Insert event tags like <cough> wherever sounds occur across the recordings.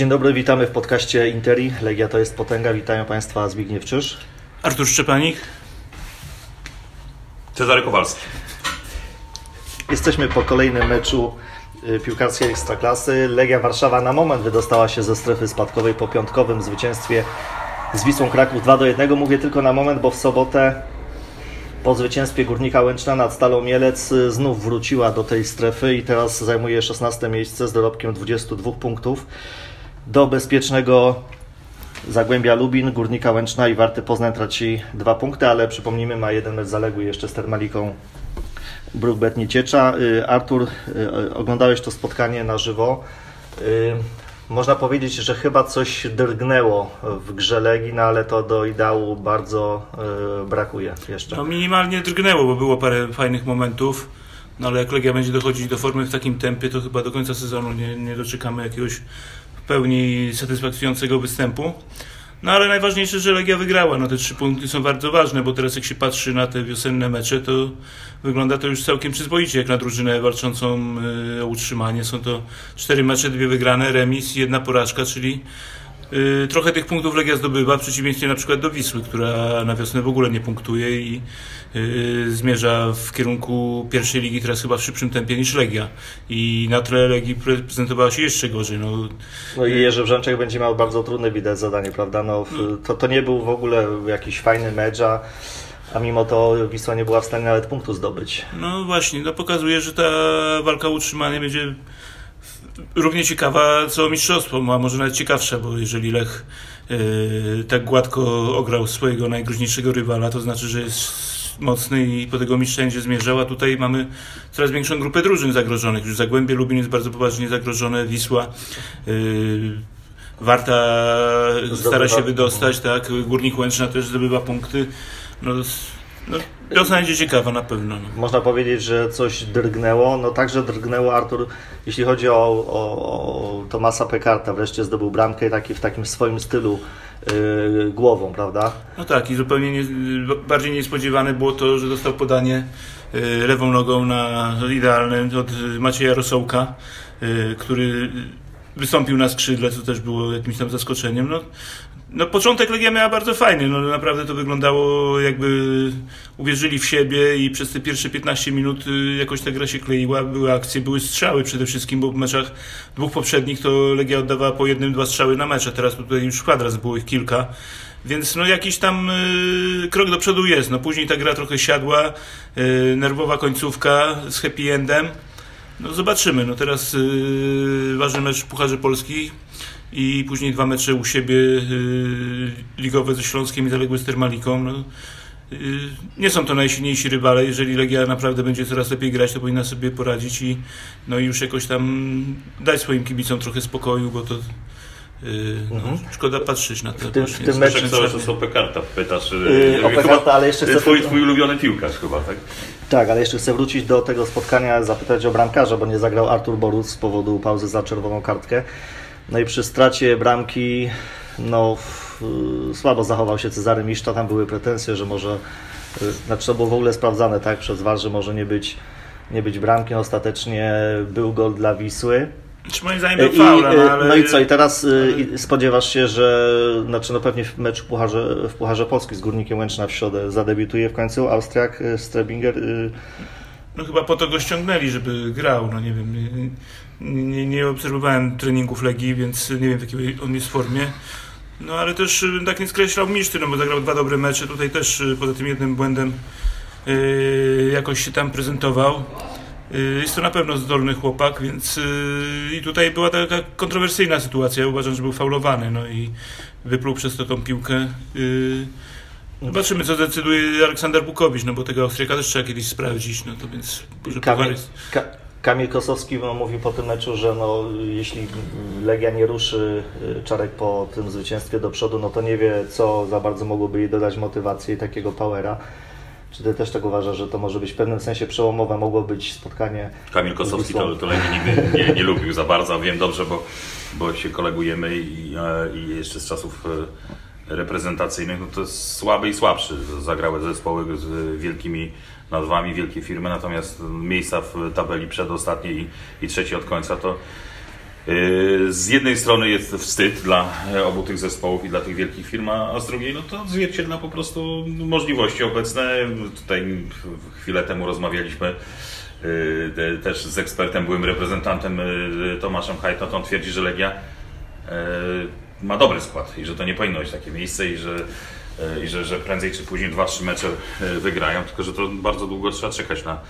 Dzień dobry, witamy w podcaście Interi. Legia to jest potęga. Witają Państwa Zbigniew Czyż. Artur Szczepanik. Cezary Kowalski. Jesteśmy po kolejnym meczu y, piłkarskiej Ekstraklasy. Legia Warszawa na moment wydostała się ze strefy spadkowej po piątkowym zwycięstwie z Wisłą Kraków 2 do 1. Mówię tylko na moment, bo w sobotę po zwycięstwie Górnika Łęczna nad Stalą Mielec y, znów wróciła do tej strefy i teraz zajmuje 16 miejsce z dorobkiem 22 punktów. Do bezpiecznego Zagłębia Lubin, Górnika Łęczna i Warty Poznań traci dwa punkty, ale przypomnijmy ma jeden mecz zaległy jeszcze z Termaliką Brookbet Nieciecza. Y, Artur, y, oglądałeś to spotkanie na żywo. Y, Można powiedzieć, że chyba coś drgnęło w grze Legii, no ale to do ideału bardzo brakuje jeszcze. No minimalnie drgnęło, bo było parę fajnych momentów. No ale jak Legia będzie dochodzić do formy w takim tempie, to chyba do końca sezonu nie, nie doczekamy jakiegoś pełni satysfakcjonującego występu. No ale najważniejsze, że Legia wygrała. No te trzy punkty są bardzo ważne, bo teraz jak się patrzy na te wiosenne mecze, to wygląda to już całkiem przyzwoicie, jak na drużynę walczącą y, o utrzymanie. Są to cztery mecze, dwie wygrane, remis i jedna porażka, czyli y, trochę tych punktów Legia zdobywa, w przeciwieństwie na przykład do Wisły, która na wiosnę w ogóle nie punktuje i zmierza w kierunku pierwszej ligi teraz chyba w szybszym tempie niż Legia. I na tle Legii prezentowała się jeszcze gorzej. No, No i Jerzy Brzęczek będzie miał bardzo trudne widać zadanie, prawda? No, w- to, to nie był w ogóle jakiś fajny mecz, a, a mimo to Wisła nie była w stanie nawet punktu zdobyć. No właśnie, no pokazuje, że ta walka o utrzymanie będzie równie ciekawa co mistrzostwo, a może nawet ciekawsza, bo jeżeli Lech yy, tak gładko ograł swojego najgroźniejszego rywala, to znaczy, że jest mocny i po tego mistrza będzie zmierzał, a tutaj mamy coraz większą grupę drużyn zagrożonych. Już Zagłębie Lubin jest bardzo poważnie zagrożone, Wisła yy, Warta stara się wydostać, tak, Górnik Łęczna też zdobywa punkty. No, no, wiosna będzie ciekawa na pewno. No. Można powiedzieć, że coś drgnęło. No także drgnęło Artur, jeśli chodzi o, o, o Tomasa Pekarta. Wreszcie zdobył bramkę taki, w takim swoim stylu yy, głową, prawda? No tak, i zupełnie nie, bardziej niespodziewane było to, że dostał podanie y, lewą nogą na idealne od Macieja Rosołka, y, który wystąpił na skrzydle, co też było jakimś tam zaskoczeniem. No, no początek Legia miała bardzo fajny, no naprawdę to wyglądało jakby uwierzyli w siebie i przez te pierwsze 15 minut y, jakoś ta gra się kleiła, były akcje, były strzały przede wszystkim, bo w meczach dwóch poprzednich to Legia oddawała po jednym, dwa strzały na mecz, a teraz tutaj już kwadrat było ich kilka. Więc no jakiś tam y, krok do przodu jest. No później ta gra trochę siadła, y, nerwowa końcówka z happy endem. No zobaczymy. No teraz y, ważny mecz Pucharze Polski i później dwa mecze u siebie y, ligowe ze Śląskiem i zaległe z Termaliką. No, y, nie są to najsilniejsi rywale. Jeżeli Legia naprawdę będzie coraz lepiej grać, to powinna sobie poradzić i no i już jakoś tam dać swoim kibicom trochę spokoju, bo to y, no, szkoda patrzeć na to. tym- właśnie w tym meczu. Słyszałem, że co Pekarta pytasz. Yy, o Pekarta, ale jeszcze chcę- Twój, twój ulubiony piłkarz chyba, tak? Tak, ale jeszcze chcę wrócić do tego spotkania, zapytać o bramkarza, bo nie zagrał Artur Boruc z powodu pauzy za czerwoną kartkę. No i przy stracie bramki, no w, słabo zachował się Cezary Miszcza, tam były pretensje, że może, y, znaczy to było w ogóle sprawdzane, tak, przez VAR, że może nie być, nie być bramki, no, ostatecznie był gol dla Wisły. Czy moim zdaniem był faul, y, no, ale... no i co, i teraz y, i spodziewasz się, że znaczy no pewnie w meczu w Pucharze, w Pucharze Polski z Górnikiem Łęczna w środę zadebiutuje w końcu Austriak y, Strebinger. No chyba po to go ściągnęli, żeby grał, no nie wiem, nie, nie, nie obserwowałem treningów Legii, więc nie wiem w jakiej on jest formie. No ale też y, tak nie skreślał Miszty, no bo zagrał dwa dobre mecze, tutaj też y, poza tym jednym błędem y, jakoś się tam prezentował. Y, Jest to na pewno zdolny chłopak, więc y, i tutaj była taka kontrowersyjna sytuacja. Uważam, że był faulowany, no i wypluł przez to tą piłkę. Zobaczymy, co decyduje Aleksander Bukowicz, no bo tego Austriaka też trzeba kiedyś sprawdzić, no to więc Kamil. Ka, Kamil Kosowski no, mówił po tym meczu, że no, jeśli Legia nie ruszy y, Czarek po tym zwycięstwie do przodu, no to nie wie, co za bardzo mogłoby jej dodać motywacji i takiego powera. Czy ty też tak uważasz, że to może być w pewnym sensie przełomowe, mogło być spotkanie Kamil Kosowski to, to Legii nigdy nie, nie lubił za bardzo. Wiem dobrze, bo, bo się kolegujemy i, e, i jeszcze z czasów e, reprezentacyjnych, no to jest słaby i słabszy. Zagrały zespoły z wielkimi nazwami, wielkie firmy, natomiast miejsca w tabeli przedostatniej i, i trzeci od końca to Yy, Z jednej strony jest wstyd dla obu tych zespołów i dla tych wielkich firm, a z drugiej no to odzwierciedla po prostu możliwości obecne. Tutaj chwilę temu rozmawialiśmy te- też z ekspertem, byłym reprezentantem yy, Tomaszem Hajtą, on twierdzi, że Legia ma dobry skład i że to nie powinno być takie miejsce i że, yy, i że, że prędzej czy później 2-3 mecze yy, wygrają, tylko że to bardzo długo trzeba czekać na,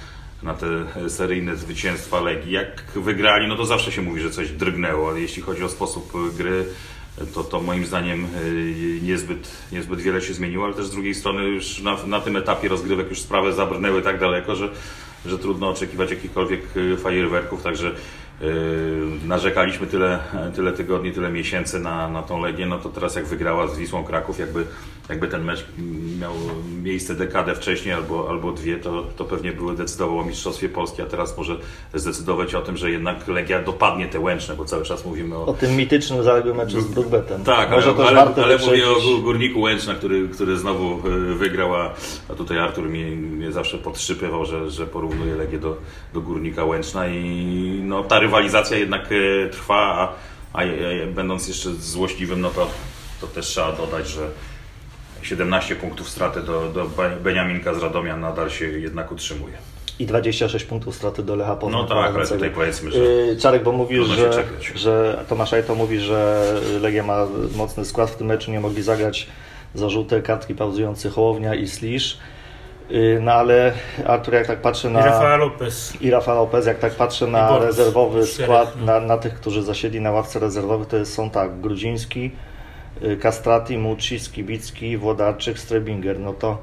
na te seryjne zwycięstwa Legii. Jak wygrali, no to zawsze się mówi, że coś drgnęło, ale jeśli chodzi o sposób gry, to, to moim zdaniem niezbyt, niezbyt wiele się zmieniło, ale też z drugiej strony już na, na tym etapie rozgrywek już sprawy zabrnęły tak daleko, że, że trudno oczekiwać jakichkolwiek fajerwerków, także narzekaliśmy tyle, tyle tygodni, tyle miesięcy na, na tą Legię, no to teraz jak wygrała z Wisłą Kraków, jakby, jakby ten mecz miał miejsce dekadę wcześniej albo, albo dwie, to, to pewnie były decydował o Mistrzostwie Polski, a teraz może zdecydować o tym, że jednak Legia dopadnie te Łęczne, bo cały czas mówimy o, O tym mitycznym zaległym meczu z Brugbetem. tak, Może ale, też ale, ale mówię o Gó- Górniku Łęczna, który, który znowu y, wygrał, a, a tutaj Artur mnie, mnie zawsze podszczypywał, że, że porównuje Legię do, do Górnika Łęczna i no, ta rywalizacja jednak y, trwa, a, a, a będąc jeszcze złośliwym, no to, to też trzeba dodać, że 17 punktów straty do, do Be- Beniaminka z Radomia nadal się jednak utrzymuje. I 26 punktów straty do Lecha Poznań. No tak, ale tutaj powiedzmy, że Yy, Czarek, bo mówisz, że, że Tomasz Ajto mówi, że Legia ma mocny skład w tym meczu, nie mogli zagrać za żółte kartki pauzujący Hołownia i Slisz. Yy, No ale Artur, jak tak patrzę I na... Rafa Lopez. I Rafa Lopez, jak tak patrzę na rezerwowy skład, na, na tych, którzy zasiedli na ławce rezerwowych, to jest, są tak, Grudziński, y, Kastrati, Mucci, Skibicki, Włodarczyk, Strebinger. No to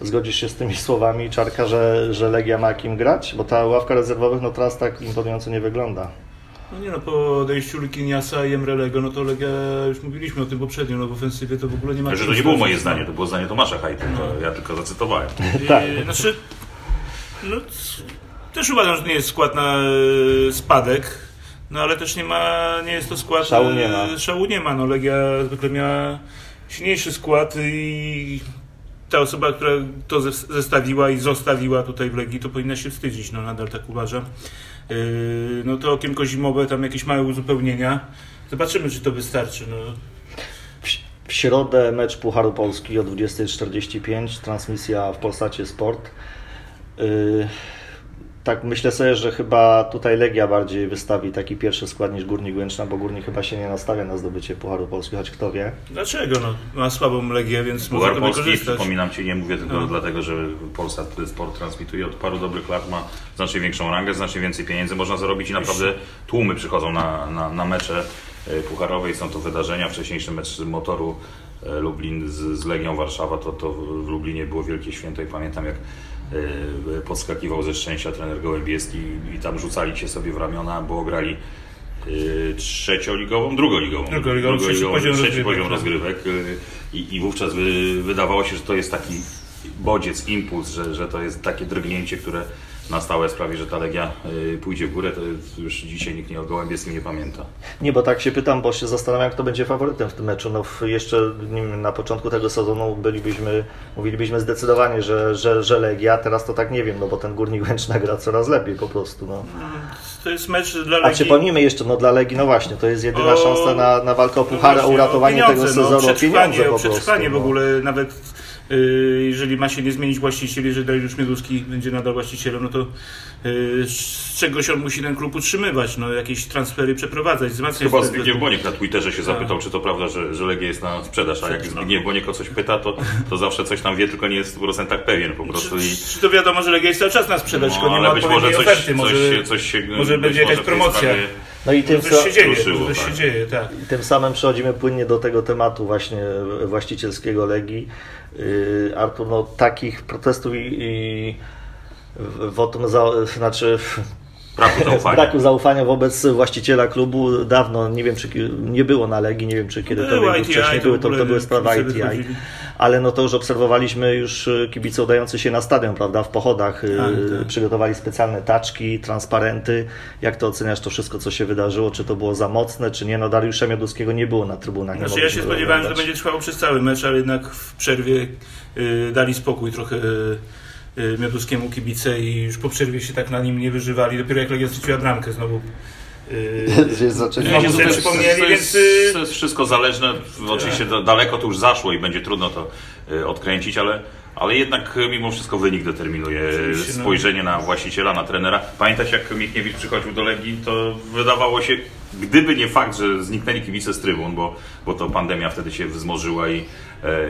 zgodzisz się z tymi <laughs> słowami, Czarka, że, że Legia ma kim grać? Bo ta ławka rezerwowych no teraz tak imponująco nie wygląda. No nie no, po odejściu Likiniasa i Emrelego, no to Legia, już mówiliśmy o tym poprzednio, no w ofensywie to w ogóle nie ma... że to czym nie było moje zdanie, to było zdanie Tomasza Hajty, to ja tylko zacytowałem. <laughs> I, Tak. Znaczy, no, też uważam, że nie jest skład na e, spadek, no ale też nie ma, nie jest to skład... Szału nie ma. e, Szału nie ma, no Legia zwykle miała silniejszy skład i ta osoba, która to zes- zestawiła i zostawiła tutaj w Legii, to powinna się wstydzić, no nadal tak uważam. Yy, No to okienko zimowe, tam jakieś małe uzupełnienia. Zobaczymy, czy to wystarczy. No. W, w środę mecz Pucharu Polski o 20.45, transmisja w Polsacie Sport. Yy, tak myślę sobie, że chyba tutaj Legia bardziej wystawi taki pierwszy skład niż Górnik Łęczna, bo Górnik chyba się nie nastawia na zdobycie Pucharu Polski, choć kto wie. Dlaczego? No, ma słabą Legię, więc może Puchar to Polski, przypominam Ci, nie mówię tylko No. dlatego, że Polsat Sport transmituje od paru dobrych lat, ma znacznie większą rangę, znacznie więcej pieniędzy można zarobić i naprawdę tłumy przychodzą na, na, na mecze e, pucharowe i są to wydarzenia. Wcześniejszy mecz motoru e, Lublin z, z Legią Warszawa, to, to w Lublinie było wielkie święto i pamiętam jak podskakiwał ze szczęścia trener Gołębieski i tam rzucali się sobie w ramiona, bo grali e, trzecioligową, drugoligową. Drugoligową, trzeci poziom trzeci rozgrywek, poziom tak. rozgrywek i, i wówczas wy, wydawało się, że to jest taki bodziec, impuls, że, że to jest takie drgnięcie, które na stałe sprawi, że ta Legia y, pójdzie w górę, to już dzisiaj nikt nie o Gołębieskim nie pamięta. Nie, bo tak się pytam, bo się zastanawiam, kto będzie faworytem w tym meczu. No jeszcze na początku tego sezonu bylibyśmy, mówilibyśmy zdecydowanie, że, że, że Legia, teraz to tak nie wiem, no bo ten Górnik Łęczna gra coraz lepiej po prostu. No. To jest mecz dla A Legii. przypomnijmy jeszcze, no dla Legii, no właśnie, to jest jedyna O, szansa na, na walkę o No puchar, o właśnie, uratowanie pieniądze, tego sezonu, no, o przetrwanie, pieniądze po o przetrwanie prostu. w no. ogóle, nawet jeżeli ma się nie zmienić właściciel, jeżeli Dariusz Mioduski będzie nadal właścicielem, no to y, z czegoś on musi ten klub utrzymywać, no jakieś transfery przeprowadzać, wzmacniać. Chyba Zbigniew Boniek na Twitterze się zapytał, czy to prawda, że, że Legia jest na sprzedaż, a jak Zbigniew Boniek o coś pyta, to, to zawsze coś tam wie, tylko nie jest w procentach pewien po prostu. Czy, czy to wiadomo, że Legia jest cały czas na sprzedaż, tylko nie ale ma być może coś, oferty, coś, może, się- coś się może będzie jakaś promocja. sprawie No i tym, coś się dzieje, ruszyło, coś tak. się dzieje, tak. I tym samym przechodzimy płynnie do tego tematu właśnie właścicielskiego Legii. Yy, Artur, no takich protestów i, i wotum za, znaczy braku <laughs> zaufania. braku zaufania wobec właściciela klubu dawno, nie wiem czy nie było na Legii, nie wiem czy kiedykolwiek Było był ITI, wcześniej to były, to, to były sprawy ITI, wychodzili. ale no to już obserwowaliśmy już y, kibice udający się na stadion, prawda, w pochodach, y, Tak, tak. przygotowali specjalne taczki, transparenty, jak to oceniasz to wszystko, co się wydarzyło, czy to było za mocne, czy nie, no Dariusza Mioduskiego nie było na trybunach. nie Znaczy ja się spodziewałem, że oglądać. będzie trwało przez cały mecz, ale jednak w przerwie y, dali spokój trochę y, y, Mioduskiemu kibice i już po przerwie się tak na nim nie wyżywali. Dopiero jak Legia straciła bramkę znowu <laughs> Yy, to jest- przypomnieli, to więc... jest, to jest wszystko zależne, oczywiście da- daleko to już zaszło i będzie trudno to y, odkręcić, ale, ale jednak y, mimo wszystko wynik determinuje y, Oczywiście, no. spojrzenie na właściciela, na trenera. Pamiętacie jak Michniewicz przychodził do Legii, to wydawało się, gdyby nie fakt, że zniknęli kibice z trybun, bo, bo to pandemia wtedy się wzmożyła i,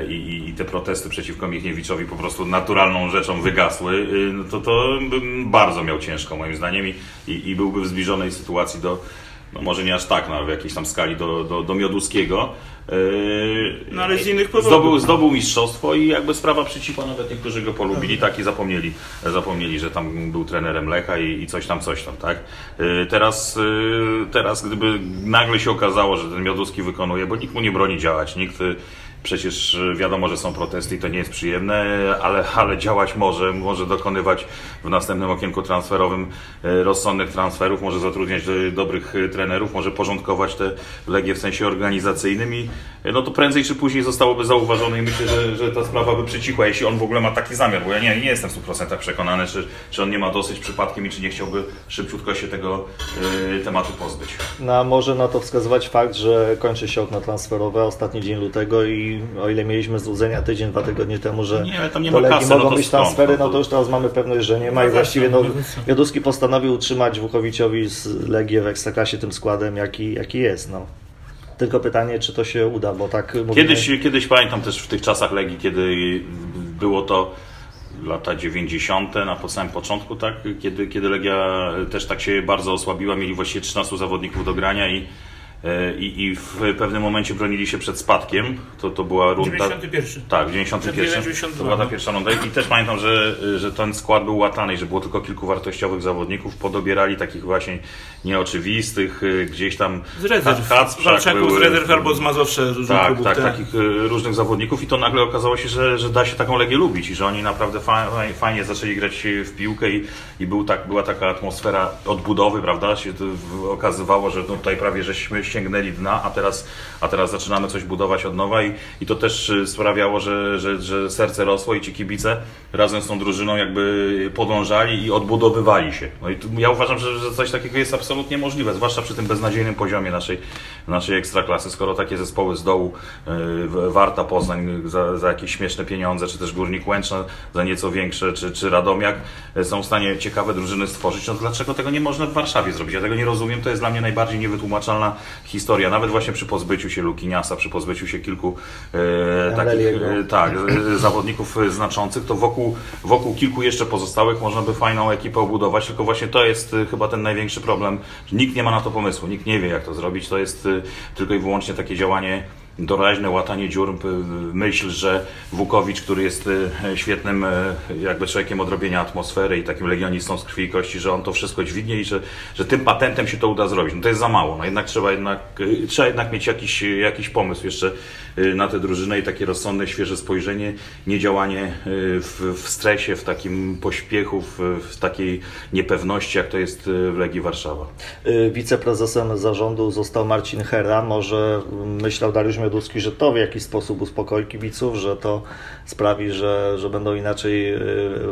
i, i te protesty przeciwko Michniewiczowi po prostu naturalną rzeczą wygasły, y, no to, to bym bardzo miał ciężko moim zdaniem i, i, byłby w zbliżonej sytuacji do, no może nie aż tak, no, ale w jakiejś tam skali do, do, do Mioduskiego. Yy, No, ale z innych powodów. Zdobył, zdobył mistrzostwo i jakby sprawa przycichła, nawet niektórzy go polubili, tak i zapomnieli, zapomnieli, że tam był trenerem Lecha i, i coś tam, coś tam, tak? Yy, Teraz, yy, teraz gdyby nagle się okazało, że ten Mioduski wykonuje, bo nikt mu nie broni działać, nikt Przecież y, wiadomo, że są protesty i to nie jest przyjemne, ale, ale działać może, może dokonywać w następnym okienku transferowym y, rozsądnych transferów, może zatrudniać y, dobrych trenerów, może porządkować te legie w sensie organizacyjnym i no to prędzej czy później zostałoby zauważone i myślę, że, że ta sprawa by przycichła, jeśli on w ogóle ma taki zamiar, bo ja nie, nie jestem w 100% przekonany, czy, czy on nie ma dosyć przypadkiem i czy nie chciałby szybciutko się tego y, tematu pozbyć. No, a może na to wskazywać fakt, że kończy się okno transferowe, ostatni dzień lutego i o ile mieliśmy złudzenia tydzień, dwa tygodnie temu, że Nie, tam nie Legii no mogą to być transfery, No no to- już teraz mamy pewność, że nie ma i No właściwie no, no postanowił utrzymać Wuchowiciowi z Legię w Ekstraklasie tym składem, jaki, jaki jest. No. Tylko pytanie, czy to się uda, bo tak mówimy... Kiedyś, kiedyś pamiętam też w tych czasach Legii, kiedy było to lata 90. na samym początku, tak? Kiedy, kiedy Legia też tak się bardzo osłabiła, mieli właściwie 13 zawodników do grania i, i, i w pewnym momencie bronili się przed spadkiem. To, to była runda. 91. Tak, w 91. 92, To była ta pierwsza runda i też pamiętam, że, że ten skład był łatany że było tylko kilku wartościowych zawodników. Podobierali takich właśnie nieoczywistych, y, gdzieś tam Z rezerw. Kacprzak z rezerw albo z Mazowsze różnych tak, klubów. tak, te- takich y, różnych zawodników i to nagle okazało się, że, że da się taką Legię lubić i że oni naprawdę fa- fa- fajnie zaczęli grać w piłkę i, i był tak, była taka atmosfera odbudowy, prawda? Się okazywało, że no tutaj prawie żeśmy sięgnęli dna, a teraz, a teraz zaczynamy coś budować od nowa i, i to też y, sprawiało, że, że, że serce rosło i ci kibice razem z tą drużyną jakby podążali i odbudowywali się. No i tu, ja uważam, że, że coś takiego jest absolutnie możliwe, zwłaszcza przy tym beznadziejnym poziomie naszej, naszej ekstraklasy, skoro takie zespoły z dołu y, Warta Poznań za, za jakieś śmieszne pieniądze, czy też Górnik Łęczna za nieco większe, czy, czy Radomiak y, są w stanie ciekawe drużyny stworzyć, no dlaczego tego nie można w Warszawie zrobić? Ja tego nie rozumiem, to jest dla mnie najbardziej niewytłumaczalna historia, nawet właśnie przy pozbyciu się Lukiniasa, przy pozbyciu się kilku e, takich e, tak, e, zawodników e, znaczących, to wokół, wokół kilku jeszcze pozostałych można by fajną ekipę obudować, tylko właśnie to jest e, chyba ten największy problem, że nikt nie ma na to pomysłu, nikt nie wie jak to zrobić, to jest tylko i wyłącznie takie działanie doraźne, łatanie dziur, p- myśl, że Wukowicz, który jest e, świetnym e, jakby człowiekiem odrobienia atmosfery i takim legionistą z krwi i kości, że on to wszystko dźwignie i że, że tym patentem się to uda zrobić. No to jest za mało, no jednak trzeba jednak, trzeba jednak mieć jakiś, jakiś pomysł jeszcze na tę drużynę i takie rozsądne, świeże spojrzenie, nie działanie e, w, w stresie, w takim pośpiechu, w, w takiej niepewności, jak to jest w Legii Warszawa. Y, Wiceprezesem zarządu został Marcin Hera. Może myślał Dariusz że to w jakiś sposób uspokoi kibiców, że to sprawi, że, że będą inaczej y,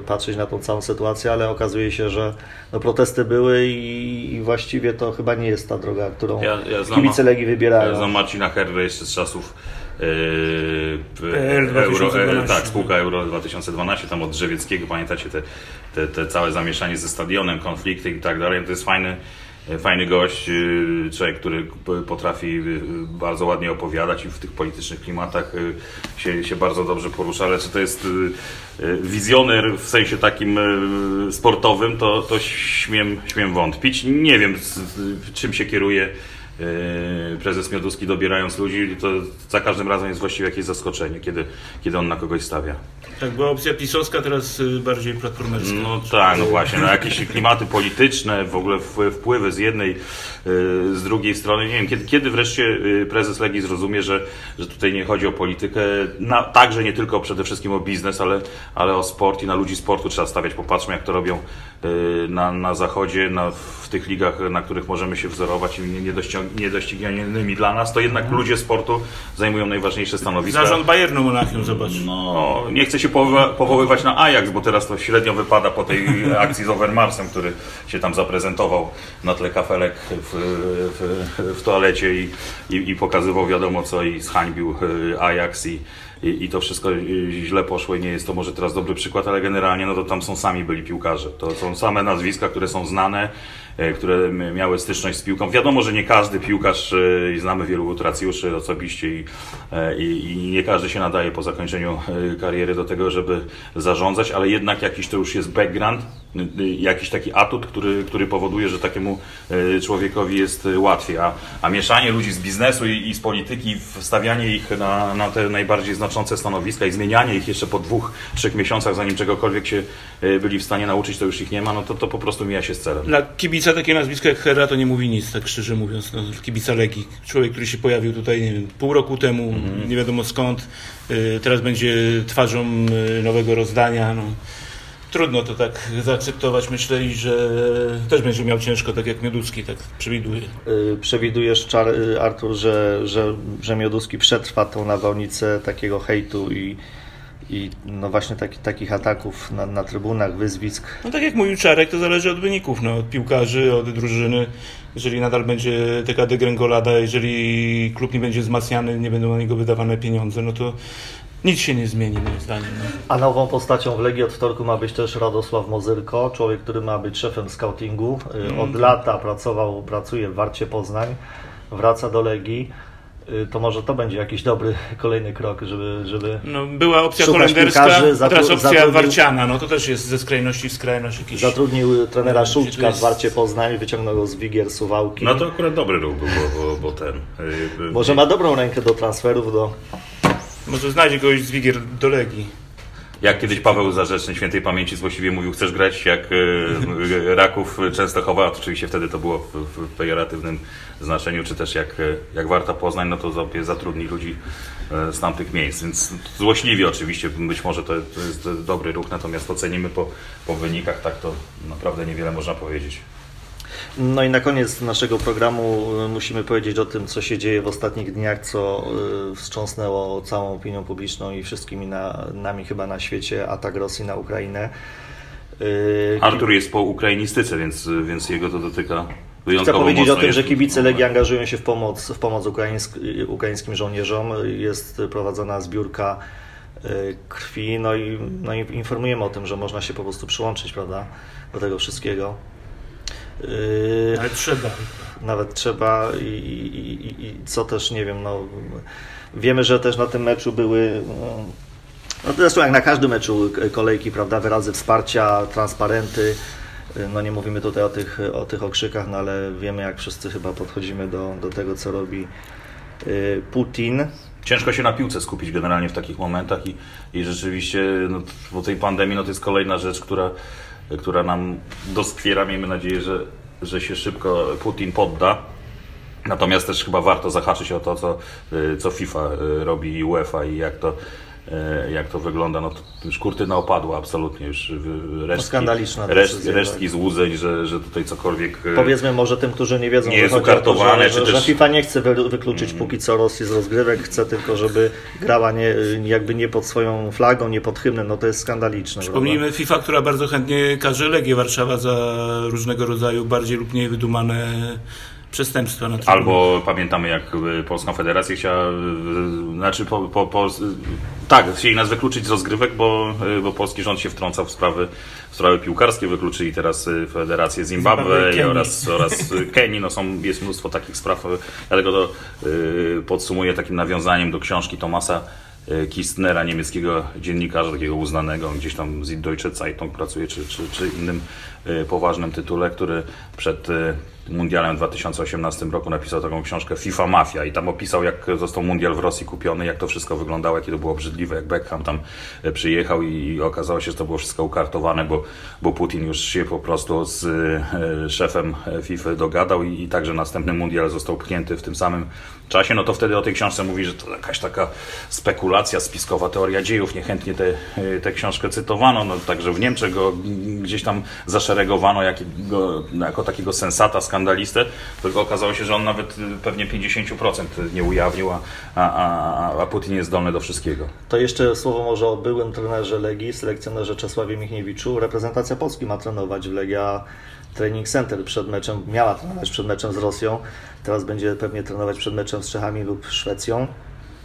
patrzeć na tą całą sytuację, ale okazuje się, że no, protesty były i, i właściwie to chyba nie jest ta droga, którą Ja- ja znam- kibice Legii wybierają. Ja znam Marcina Herrę jeszcze z czasów yy, PL Euro, e, 2012. tak, spółka Euro 2012, tam od Drzewieckiego, pamiętacie te, te, te całe zamieszanie ze stadionem, konflikty i tak dalej. To jest fajny, fajny gość, yy, człowiek, który potrafi yy, bardzo ładnie opowiadać i w tych politycznych klimatach się, się bardzo dobrze porusza, ale czy to jest wizjoner w sensie takim sportowym, to, to śmiem, śmiem wątpić. Nie wiem, czym się kieruje prezes Mioduski dobierając ludzi, to za każdym razem jest właściwie jakieś zaskoczenie, kiedy, kiedy on na kogoś stawia. Tak, była opcja pisowska, teraz y, bardziej platformerska. No tak, no właśnie, no jakieś klimaty polityczne, w ogóle wpływy z jednej, yy, z drugiej strony. Nie wiem, kiedy, kiedy wreszcie yy, prezes Legii zrozumie, że, że tutaj nie chodzi o politykę, na, także nie tylko przede wszystkim o biznes, ale, ale o sport i na ludzi sportu trzeba stawiać. Popatrzmy, jak to robią na, na zachodzie, na, w tych ligach, na których możemy się wzorować i niedoścignionymi dla nas, to jednak ludzie sportu zajmują najważniejsze stanowiska. Zarząd Bayernu Monachium, zobacz. No, nie chcę się powoływać na Ajax, bo teraz to średnio wypada po tej <laughs> akcji z Overmarsem, który się tam zaprezentował na tle kafelek w, w, w toalecie i, i, i pokazywał wiadomo co i zhańbił e, Ajax i, i, i to wszystko e, źle poszło i nie jest to może teraz dobry przykład, ale generalnie no to tam są sami byli piłkarze. To są same nazwiska, które są znane, które m- miały styczność z piłką. Wiadomo, że nie każdy piłkarz, e, znamy wielu utracjuszy osobiście i, e, i, i nie każdy się nadaje po zakończeniu e, kariery do tego, żeby zarządzać, ale jednak jakiś to już jest background, jakiś taki atut, który, który powoduje, że takiemu e, człowiekowi jest e, łatwiej. A, a mieszanie ludzi z biznesu i, i z polityki, wstawianie ich na, na te najbardziej znaczące stanowiska i zmienianie ich jeszcze po dwóch, trzech miesiącach, zanim czegokolwiek się e, byli w stanie nauczyć, to już ich nie ma, no to, to po prostu mija się z celem. Dla kibica takie nazwisko jak Herra to nie mówi nic, tak szczerze mówiąc. No, kibica Legii. Człowiek, który się pojawił tutaj, nie wiem, pół roku temu, nie wiadomo skąd. y, Teraz będzie twarzą y, nowego rozdania. No. Trudno to tak zaakceptować. Myślę, i że też będzie miał ciężko, tak jak Mioduski, tak przewiduję. Y, Przewidujesz, Artur, że, że, że Mioduski przetrwa tą nawałnicę takiego hejtu i, i no właśnie taki, takich ataków na, na trybunach, wyzwisk. No tak jak mówił Czarek, to zależy od wyników, no, od piłkarzy, od drużyny. Jeżeli nadal będzie taka degrengolada, jeżeli klub nie będzie wzmacniany, nie będą na niego wydawane pieniądze, no to nic się nie zmieni moim zdaniem. No. A nową postacią w Legii od wtorku ma być też Radosław Mozyrko, człowiek, który ma być szefem scoutingu. Y, Od lata pracował, pracuje w Warcie Poznań, wraca do Legii. Y, To może to będzie jakiś dobry kolejny krok, żeby, żeby No, była opcja holenderska, piłkarzy, teraz opcja zatrudnił- warciana. No to też jest ze skrajności w skrajność jakiś. zatrudnił trenera No, Szulczka jest- w Warcie Poznań, wyciągnął go z Wigier Suwałki. No to akurat dobry ruch był, bo, bo, bo ten... y, y, Może ma dobrą rękę do transferów, do... Może znajdzie kogoś z Wigier do Legii. Jak kiedyś Paweł Zarzeczny świętej pamięci złośliwie mówił, chcesz grać jak e, Raków Częstochowa, oczywiście wtedy to było w, w pejoratywnym znaczeniu, czy też jak, e, jak Warta Poznań, no to zatrudni ludzi e, z tamtych miejsc. Więc złośliwie oczywiście, być może to, to jest dobry ruch, natomiast ocenimy po, po wynikach, tak to naprawdę niewiele można powiedzieć. No i na koniec naszego programu y, musimy powiedzieć o tym, co się dzieje w ostatnich dniach, co y, wstrząsnęło całą opinią publiczną i wszystkimi na, nami chyba na świecie, atak Rosji na Ukrainę. Y, Artur jest po ukrainistyce, więc, więc jego to dotyka Chcę powiedzieć o tym, że kibice Legii angażują się w pomoc, w pomoc ukraińsk, ukraińskim żołnierzom. Jest prowadzona zbiórka krwi, no i, no i informujemy o tym, że można się po prostu przyłączyć prawda, do tego wszystkiego. Y, Ale trzeba. nawet trzeba i, i, i, co też nie wiem, no wiemy, że też na tym meczu były no, no zresztą jak na każdym meczu kolejki, prawda, wyrazy wsparcia, transparenty. No nie mówimy tutaj o tych, o tych okrzykach, no ale wiemy jak wszyscy chyba podchodzimy do, do tego, co robi y, Putin. Ciężko się na piłce skupić generalnie w takich momentach i, i rzeczywiście no, po tej pandemii no, to jest kolejna rzecz, która, która nam doskwiera. Miejmy nadzieję, że, że się szybko Putin podda. Natomiast też chyba warto zahaczyć o to, co, y, co FIFA y, robi i UEFA i jak to, jak to wygląda. No, to już kurtyna opadła absolutnie. Już resztki, skandaliczna decyzja, resztki złudzeń, że, że tutaj cokolwiek... y, Powiedzmy może tym, którzy nie wiedzą, Nie że jest o to, ukartowane, że, czy że, też- FIFA nie chce wy, wykluczyć póki co Rosji z rozgrywek, chce tylko, żeby grała nie, jakby nie pod swoją flagą, nie pod hymnem, no to jest skandaliczne. prawda? Przypomnijmy FIFA, która bardzo chętnie karze Legię Warszawa za różnego rodzaju bardziej lub mniej wydumane przestępstwa na trybunach. Albo pamiętamy, jak y, Polską Federację chciała, y, znaczy po, po, po, tak, chcieli nas wykluczyć z rozgrywek, bo, y, bo polski rząd się wtrącał w sprawy, w sprawy piłkarskie, wykluczyli teraz Federację Zimbabwe Zimbabwe Kenii. oraz, oraz <laughs> Kenii, no są, jest mnóstwo takich spraw, dlatego to podsumuję takim nawiązaniem do książki Tomasa Kistnera, niemieckiego dziennikarza, takiego uznanego, gdzieś tam z Deutsche Zeitung pracuje, czy, czy, czy innym poważnym tytule, który przed mundialem w 2018 roku napisał taką książkę FIFA Mafia i tam opisał, jak został mundial w Rosji kupiony, jak to wszystko wyglądało, jakie to było obrzydliwe, jak Beckham tam y, przyjechał i, okazało się, że to było wszystko ukartowane, bo, bo Putin już się po prostu z y, szefem FIFA dogadał i, i także następny mundial został pchnięty w tym samym czasie, no to wtedy o tej książce mówi, że to jakaś taka spekulacja, spiskowa teoria dziejów, niechętnie tę te, tę książkę cytowano, no także w Niemczech go gdzieś tam zaszeregowano jakiego, jako takiego sensata, skandalistę, tylko okazało się, że on nawet y, pewnie 50% nie ujawnił, a, a, a, Putin jest zdolny do wszystkiego. To jeszcze słowo może o byłym trenerze Legii, selekcjonerze Czesławie Michniewiczu. Reprezentacja Polski ma trenować w Legia Training Center przed meczem, miała trenować przed meczem z Rosją, teraz będzie pewnie trenować przed meczem z Czechami lub Szwecją.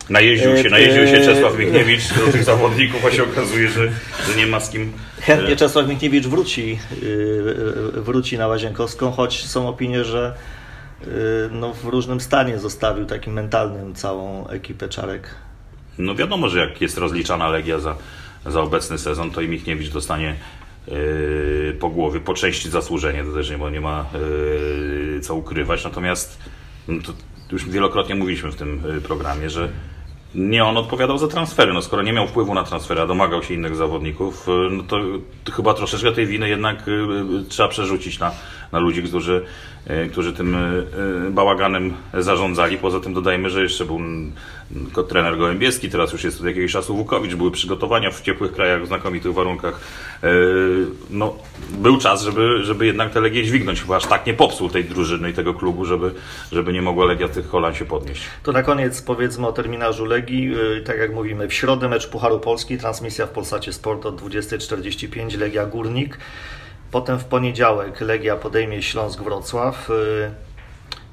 Najeździł się, E, najeździł się e, Czesław Michniewicz do tych zawodników, a się okazuje, że, że nie ma z kim. Chętnie e, Czesław Michniewicz wróci, yy, wróci na Łazienkowską, choć są opinie, że no, w różnym stanie zostawił takim mentalnym całą ekipę Czarek. No wiadomo, że jak jest rozliczana Legia za, za obecny sezon, to i Michniewicz dostanie yy, po głowie, po części zasłużenie, to też nie, bo nie ma yy, co ukrywać. Natomiast no to już wielokrotnie mówiliśmy w tym programie, że nie on odpowiadał za transfery. No, skoro nie miał wpływu na transfery, a domagał się innych zawodników, yy, no to, chyba troszeczkę tej winy jednak yy, trzeba przerzucić na, na ludzi, którzy, yy, którzy tym yy, bałaganem zarządzali. Poza tym dodajmy, że jeszcze był trener Gołębieski, teraz już jest od jakiegoś czasu Wukowicz, były przygotowania w ciepłych krajach, w znakomitych warunkach. Yy, No, był czas, żeby, żeby jednak tę Legię dźwignąć, chyba aż tak nie popsuł tej drużyny i tego klubu, żeby, żeby nie mogła Legia tych kolan się podnieść. To na koniec powiedzmy o terminarzu Legii. Tak jak mówimy, w środę mecz Pucharu Polski, transmisja w Polsacie Sport od 20.45, Legia Górnik. Potem w poniedziałek Legia podejmie Śląsk Wrocław. Yy,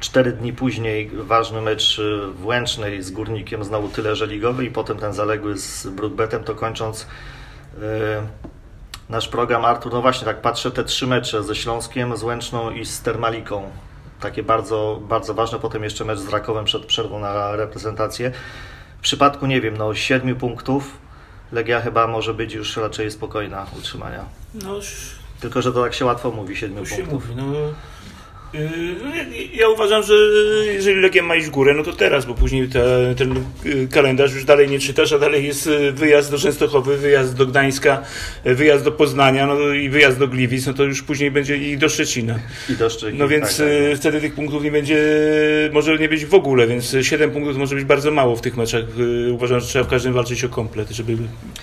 Cztery dni później ważny mecz yy, w Łęcznej z Górnikiem, znowu tyle, że ligowy i potem ten zaległy z Brudbetem, to kończąc yy, nasz program Artur, no właśnie tak patrzę, te trzy mecze ze Śląskiem, z Łęczną i z Termaliką. Takie bardzo, bardzo ważne, potem jeszcze mecz z Rakowem przed przerwą na reprezentację. W przypadku, nie wiem, no siedmiu punktów Legia chyba może być już raczej spokojna utrzymania. No, już Tylko, że to tak się łatwo mówi, siedmiu to się punktów. mówi. No, ja, ja uważam, że jeżeli Legia ma iść w górę, no to teraz, bo później te, ten yy, kalendarz już dalej nie czytasz, a dalej jest yy, wyjazd do Częstochowy, wyjazd do Gdańska, yy, wyjazd do Poznania no, i wyjazd do Gliwic, no to już później będzie i do Szczecina. I do Szczecin, No więc tak, tak. yy, wtedy tych punktów nie będzie, może nie być w ogóle, więc 7 punktów może być bardzo mało w tych meczach. Yy, Uważam, że trzeba w każdym walczyć o komplet, żeby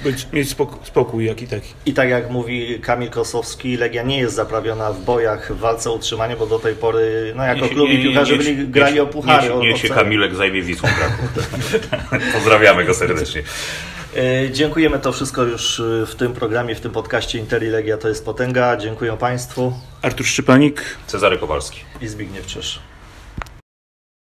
być, mieć spokój, spokój jak i taki. I tak jak mówi Kamil Kosowski, Legia nie jest zaprawiona w bojach, w walce o utrzymanie, bo do tej pory, no jako Niech- klub i nie- piłkarze byli, grali o puchary. Niech, niech o się. Kamilek zajmie Wisłą Kraków. <laughs> Pozdrawiamy go serdecznie. E, Dziękujemy to wszystko już e, w tym programie, w tym podcaście Interi Legia to jest potęga. Dziękuję Państwu Artur Szczepanik. Cezary Kowalski. i Zbigniew Czesz.